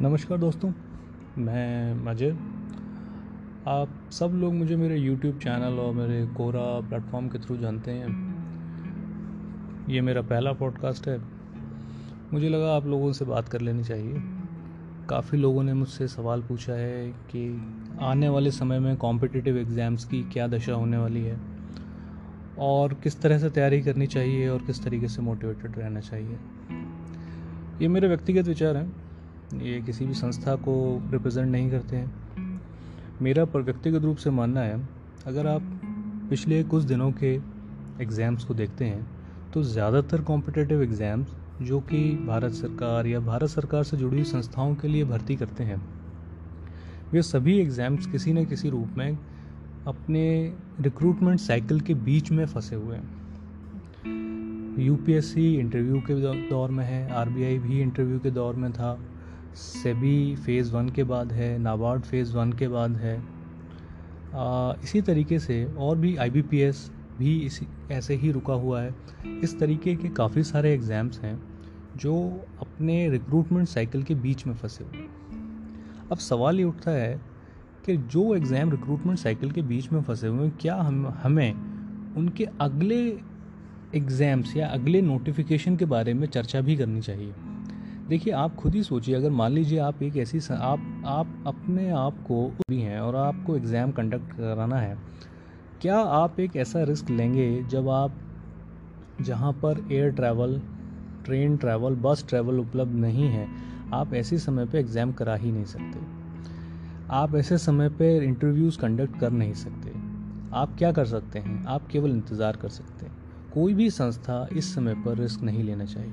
नमस्कार दोस्तों, मैं अजय। आप सब लोग मुझे मेरे YouTube चैनल और मेरे कोरा प्लेटफॉर्म के थ्रू जानते हैं। ये मेरा पहला पॉडकास्ट है। मुझे लगा आप लोगों से बात कर लेनी चाहिए। काफ़ी लोगों ने मुझसे सवाल पूछा है कि आने वाले समय में कॉम्पिटिटिव एग्ज़ाम्स की क्या दशा होने वाली है? और किस तरह से तैयारी करनी चाहिए और किस तरीके से मोटिवेटेड रहना चाहिए? ये मेरे व्यक्तिगत विचार हैं। ये किसी भी संस्था को रिप्रेजेंट नहीं करते हैं। मेरा पर व्यक्तिगत रूप से मानना है, अगर आप पिछले कुछ दिनों के एग्ज़ाम्स को देखते हैं तो ज़्यादातर कॉम्पिटेटिव एग्ज़ाम्स जो कि भारत सरकार या भारत सरकार से जुड़ी संस्थाओं के लिए भर्ती करते हैं, वे सभी एग्ज़ाम्स किसी न किसी रूप में अपने रिक्रूटमेंट साइकिल के बीच में फंसे हुए हैं। यूपीएससी इंटरव्यू के दौर में है आरबीआई भी इंटरव्यू के दौर में था सेबी फ़ेज़ वन के बाद है नाबार्ड फ़ेज़ वन के बाद है। आ, इसी तरीके से और भी आईबीपीएस भी इसी ऐसे ही रुका हुआ है। इस तरीके के काफ़ी सारे एग्ज़ाम्स हैं जो अपने रिक्रूटमेंट साइकिल के बीच में फंसे हुए अब सवाल ये उठता है कि जो एग्ज़ाम रिक्रूटमेंट साइकिल के बीच में फंसे हुए हैं क्या हम हमें उनके अगले एग्ज़ाम्स या अगले नोटिफिकेशन के बारे में चर्चा भी करनी चाहिए? देखिए, आप खुद ही सोचिए, अगर मान लीजिए आप एक ऐसी आप आप अपने आप को भी हैं और आपको एग्ज़ाम कंडक्ट कराना है, क्या आप एक ऐसा रिस्क लेंगे जब आप जहाँ पर air travel train travel bus travel उपलब्ध नहीं है, आप ऐसे समय पे एग्ज़ाम करा ही नहीं सकते? आप ऐसे समय पे इंटरव्यूज़ कंडक्ट कर नहीं सकते। आप क्या कर सकते हैं? आप केवल इंतज़ार कर सकते हैं। कोई भी संस्था इस समय पर रिस्क नहीं लेना चाहिए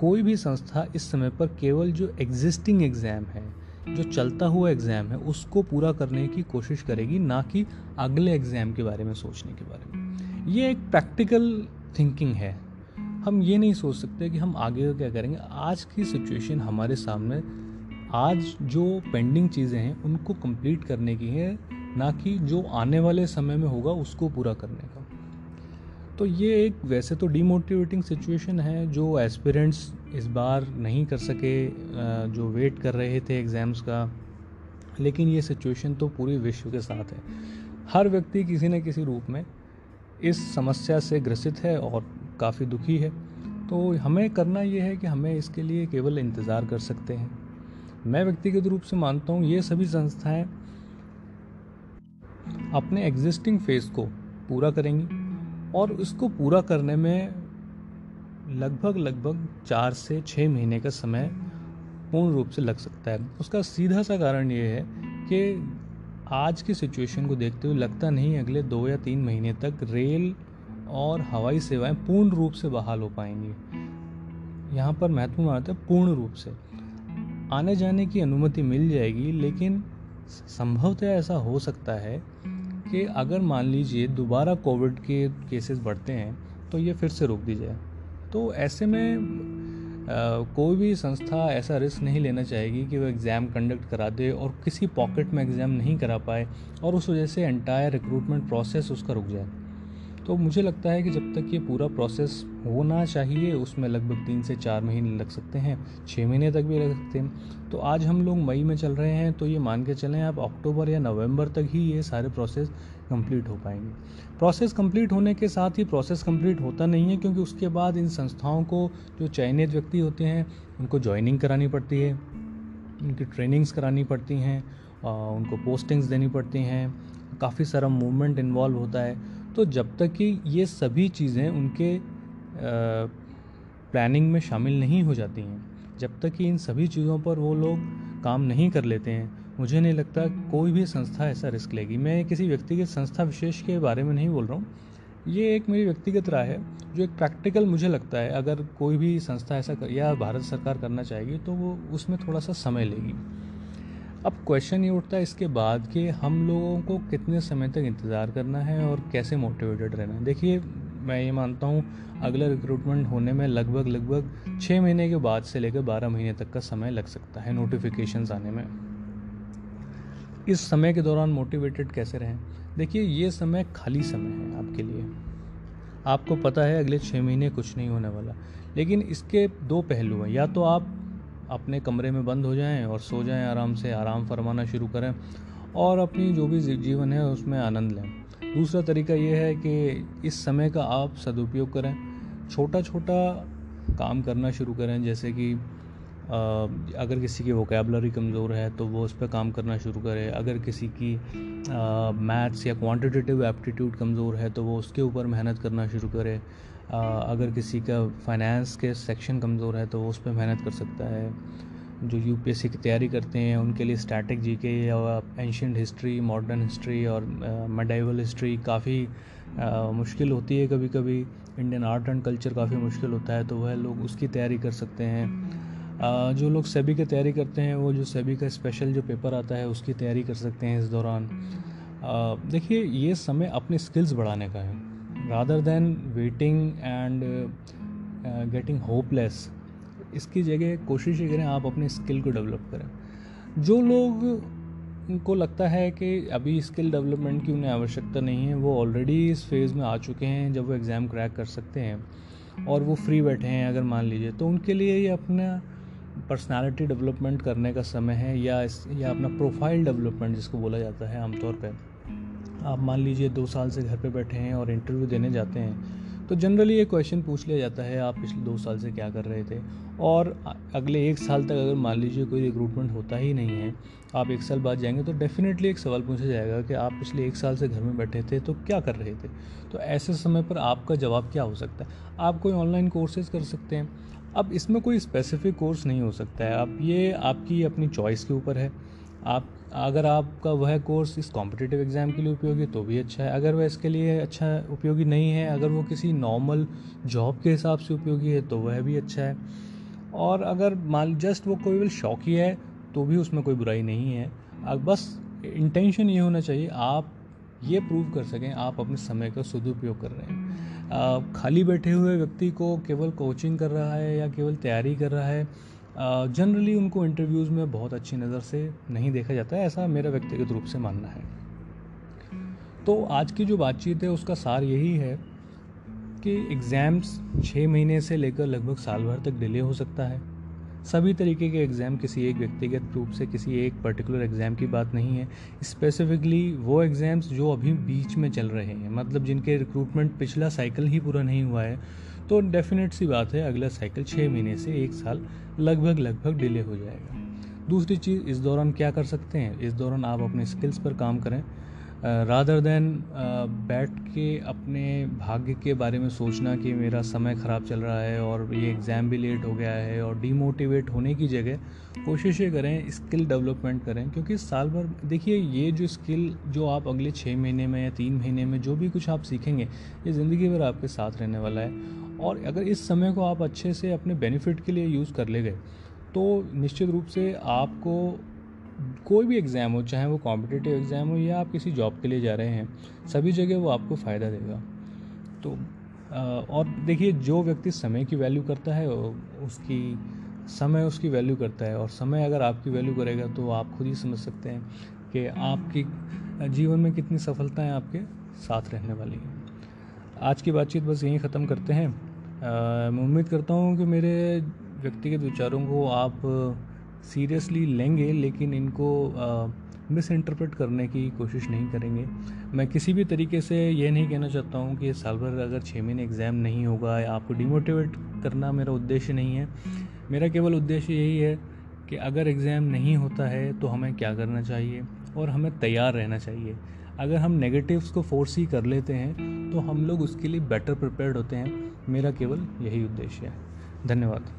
कोई भी संस्था इस समय पर केवल जो एग्जिस्टिंग एग्ज़ाम है, जो चलता हुआ एग्ज़ाम है, उसको पूरा करने की कोशिश करेगी, ना कि अगले एग्ज़ाम के बारे में सोचने के बारे में। ये एक प्रैक्टिकल थिंकिंग है। हम ये नहीं सोच सकते कि हम आगे क्या करेंगे। आज की सिचुएशन हमारे सामने, आज जो पेंडिंग चीज़ें हैं, उनको कंप्लीट करने की है, ना कि जो आने वाले समय में होगा, उसको पूरा करने का। तो ये एक वैसे तो डीमोटिवेटिंग सिचुएशन है जो एस्पिरेंट्स इस बार नहीं कर सके जो वेट कर रहे थे एग्ज़ाम्स का। लेकिन ये सिचुएशन तो पूरी विश्व के साथ है। हर व्यक्ति किसी न किसी रूप में इस समस्या से ग्रसित है और काफ़ी दुखी है। तो हमें करना ये है कि हमें इसके लिए केवल इंतज़ार कर सकते हैं। मैं व्यक्तिगत रूप से मानता हूँ, ये सभी संस्थाएँ अपने एग्जिस्टिंग फ़ेज़ को पूरा करेंगी। और उसको पूरा करने में लगभग लगभग चार से छः महीने का समय पूर्ण रूप से लग सकता है। उसका सीधा सा कारण ये है कि आज की सिचुएशन को देखते हुए लगता नहीं अगले दो या तीन महीने तक रेल और हवाई सेवाएँ पूर्ण रूप से बहाल हो पाएँगी। यहाँ पर महत्वपूर्ण बात है पूर्ण रूप से। आने जाने की अनुमति मिल जाएगी, लेकिन संभवतः ऐसा हो सकता है कि अगर मान लीजिए दोबारा कोविड के केसेस बढ़ते हैं तो ये फिर से रोक दी जाए। तो ऐसे में आ, कोई भी संस्था ऐसा रिस्क नहीं लेना चाहेगी कि वो एग्ज़ाम कंडक्ट करा दे और किसी पॉकेट में एग्ज़ाम नहीं करा पाए और उस वजह से एंटायर रिक्रूटमेंट प्रोसेस उसका रुक जाए। तो मुझे लगता है कि जब तक ये पूरा प्रोसेस होना चाहिए, उसमें लगभग तीन से चार महीने लग सकते हैं छः महीने तक भी लग सकते हैं। तो आज हम लोग मई में चल रहे हैं तो ये मान के चलें आप अक्टूबर या नवंबर तक ही ये सारे प्रोसेस कंप्लीट हो पाएँगे। प्रोसेस कंप्लीट होने के साथ ही प्रोसेस कंप्लीट होता नहीं है, क्योंकि उसके बाद इन संस्थाओं को जो चयनित व्यक्ति होते हैं, उनको ज्वाइनिंग करानी पड़ती है, उनकी ट्रेनिंग्स करानी पड़ती हैं उनको पोस्टिंग्स देनी पड़ती हैं। काफ़ी सारा मूवमेंट इन्वॉल्व होता है। तो जब तक कि ये सभी चीज़ें उनके प्लानिंग में शामिल नहीं हो जाती हैं, जब तक कि इन सभी चीज़ों पर वो लोग काम नहीं कर लेते हैं, मुझे नहीं लगता कोई भी संस्था ऐसा रिस्क लेगी। मैं किसी व्यक्तिगत संस्था विशेष के बारे में नहीं बोल रहा हूँ। ये एक मेरी व्यक्तिगत राय है, जो एक प्रैक्टिकल मुझे लगता है, अगर कोई भी संस्था ऐसा कर, या भारत सरकार करना चाहेगी तो वो उसमें थोड़ा सा समय लेगी। अब क्वेश्चन ये उठता है इसके बाद कि हम लोगों को कितने समय तक इंतज़ार करना है और कैसे मोटिवेटेड रहना है। देखिए, मैं ये मानता हूँ, अगला रिक्रूटमेंट होने में लगभग लगभग छः महीने के बाद से लेकर बारह महीने तक का समय लग सकता है नोटिफिकेशंस आने में। इस समय के दौरान मोटिवेटेड कैसे रहें? देखिए, ये समय खाली समय है आपके लिए। आपको पता है, अगले छः महीने कुछ नहीं होने वाला। लेकिन इसके दो पहलू हैं। या तो आप अपने कमरे में बंद हो जाएँ और सो जाएँ आराम से आराम फरमाना शुरू करें और अपनी जो भी जीवन है उसमें आनंद लें। दूसरा तरीका ये है कि इस समय का आप सदुपयोग करें छोटा छोटा काम करना शुरू करें जैसे कि आ, अगर किसी की वोकेबलरी कमज़ोर है तो वो उस पर काम करना शुरू करे। अगर किसी की मैथ्स या क्वांटिटेटिव एप्टीट्यूड कमज़ोर है तो वो उसके ऊपर मेहनत करना शुरू करे। अगर किसी का फाइनेंस के सेक्शन कमज़ोर है तो वो उस पर मेहनत कर सकता है। जो यूपीएससी की तैयारी करते हैं उनके लिए static G K ancient history modern history और मेडाइवल हिस्ट्री काफ़ी मुश्किल होती है कभी कभी इंडियन आर्ट एंड कल्चर काफ़ी मुश्किल होता है तो वह लोग उसकी तैयारी कर सकते हैं। आ, जो लोग सेबी की तैयारी करते हैं वो जो सेबी का स्पेशल जो पेपर आता है उसकी तैयारी कर सकते हैं इस दौरान। देखिए ये समय अपने स्किल्स बढ़ाने का है। Rather than waiting and getting hopeless इसकी जगह कोशिश ये करें आप अपनी स्किल को डेवलप करें। जो लोग को लगता है कि अभी स्किल डेवलपमेंट की उन्हें आवश्यकता नहीं है, वो ऑलरेडी इस फ़ेज़ में आ चुके हैं जब वो एग्ज़ाम क्रैक कर सकते हैं और वो फ्री बैठे हैं अगर मान लीजिए तो उनके लिए ये अपना पर्सनालिटी डेवलपमेंट करने का समय है या इस, या अपना प्रोफ़ाइल डेवलपमेंट जिसको बोला जाता है आमतौर पर आप मान लीजिए दो साल से घर पे बैठे हैं और इंटरव्यू देने जाते हैं तो जनरली ये क्वेश्चन पूछ लिया जाता है, आप पिछले दो साल से क्या कर रहे थे? और अगले एक साल तक अगर मान लीजिए कोई रिक्रूटमेंट होता ही नहीं है, आप एक साल बाद जाएँगे तो डेफिनेटली एक सवाल पूछा जाएगा कि आप पिछले एक साल से घर में बैठे थे तो क्या कर रहे थे? तो ऐसे समय पर आपका जवाब क्या हो सकता है? आप कोई ऑनलाइन कोर्सेज कर सकते हैं। अब इसमें कोई स्पेसिफिक कोर्स नहीं हो सकता है। अब ये आपकी अपनी चॉइस के ऊपर है। आप, अगर आपका वह कोर्स इस कॉम्पिटिटिव एग्ज़ाम के लिए उपयोगी तो भी अच्छा है। अगर वह इसके लिए अच्छा उपयोगी नहीं है, अगर वो किसी नॉर्मल जॉब के हिसाब से उपयोगी है तो वह भी अच्छा है। और अगर मान जस्ट वो कोई शौकी है तो भी उसमें कोई बुराई नहीं है। बस इंटेंशन ये होना चाहिए, आप ये प्रूव कर सकें, आप अपने समय का सदुपयोग कर रहे हैं। खाली बैठे हुए व्यक्ति को केवल कोचिंग कर रहा है या केवल तैयारी कर रहा है जनरली उनको इंटरव्यूज़ में बहुत अच्छी नज़र से नहीं देखा जाता है, ऐसा मेरा व्यक्तिगत रूप से मानना है। तो आज की जो बातचीत है, उसका सार यही है कि एग्ज़ाम्स छः महीने से लेकर लगभग साल भर तक डिले हो सकता है। सभी तरीके के एग्ज़ाम किसी एक व्यक्तिगत रूप से, किसी एक पर्टिकुलर एग्ज़ाम की बात नहीं है। स्पेसिफिकली वो एग्ज़ाम्स जो अभी बीच में चल रहे हैं मतलब जिनके रिक्रूटमेंट पिछला साइकिल ही पूरा नहीं हुआ है तो डेफिनेट सी बात है, अगला साइकिल छः महीने से एक साल लगभग लगभग डिले हो जाएगा। दूसरी चीज़, इस दौरान क्या कर सकते हैं? इस दौरान आप अपने स्किल्स पर काम करें। रादर देन बैठ के अपने भाग्य के बारे में सोचना कि मेरा समय ख़राब चल रहा है और ये एग्ज़ाम भी लेट हो गया है और डीमोटिवेट होने की जगह कोशिश ये करें स्किल डेवलपमेंट करें, क्योंकि साल भर, देखिए ये जो स्किल जो आप अगले छः महीने में या तीन महीने में जो भी कुछ आप सीखेंगे, ये ज़िंदगी भर आपके साथ रहने वाला है। और अगर इस समय को आप अच्छे से अपने बेनिफिट के लिए यूज़ कर ले गए तो निश्चित रूप से आपको कोई भी एग्ज़ाम हो, चाहे वो कॉम्पिटिटिव एग्ज़ाम हो या आप किसी जॉब के लिए जा रहे हैं, सभी जगह वो आपको फ़ायदा देगा। तो और देखिए, जो व्यक्ति समय की वैल्यू करता है उसकी, समय उसकी वैल्यू करता है, और समय अगर आपकी वैल्यू करेगा तो आप खुद ही समझ सकते हैं कि आपकी जीवन में कितनी सफलताएँ आपके साथ रहने वाली हैं। आज की बातचीत बस यहीं ख़त्म करते हैं। मैं उम्मीद करता हूँ कि मेरे व्यक्तिगत विचारों को आप सीरियसली लेंगे, लेकिन इनको मिस इंटरप्रेट करने की कोशिश नहीं करेंगे। मैं किसी भी तरीके से ये नहीं कहना चाहता हूँ कि साल भर अगर छः महीने एग्ज़ाम नहीं होगा या आपको डिमोटिवेट करना मेरा उद्देश्य नहीं है। मेरा केवल उद्देश्य यही है कि अगर एग्ज़ाम नहीं होता है तो हमें क्या करना चाहिए और हमें तैयार रहना चाहिए। अगर हम नेगेटिव्स को फोर्स ही कर लेते हैं तो हम लोग उसके लिए बेटर प्रिपेयर्ड होते हैं। मेरा केवल यही उद्देश्य है। धन्यवाद।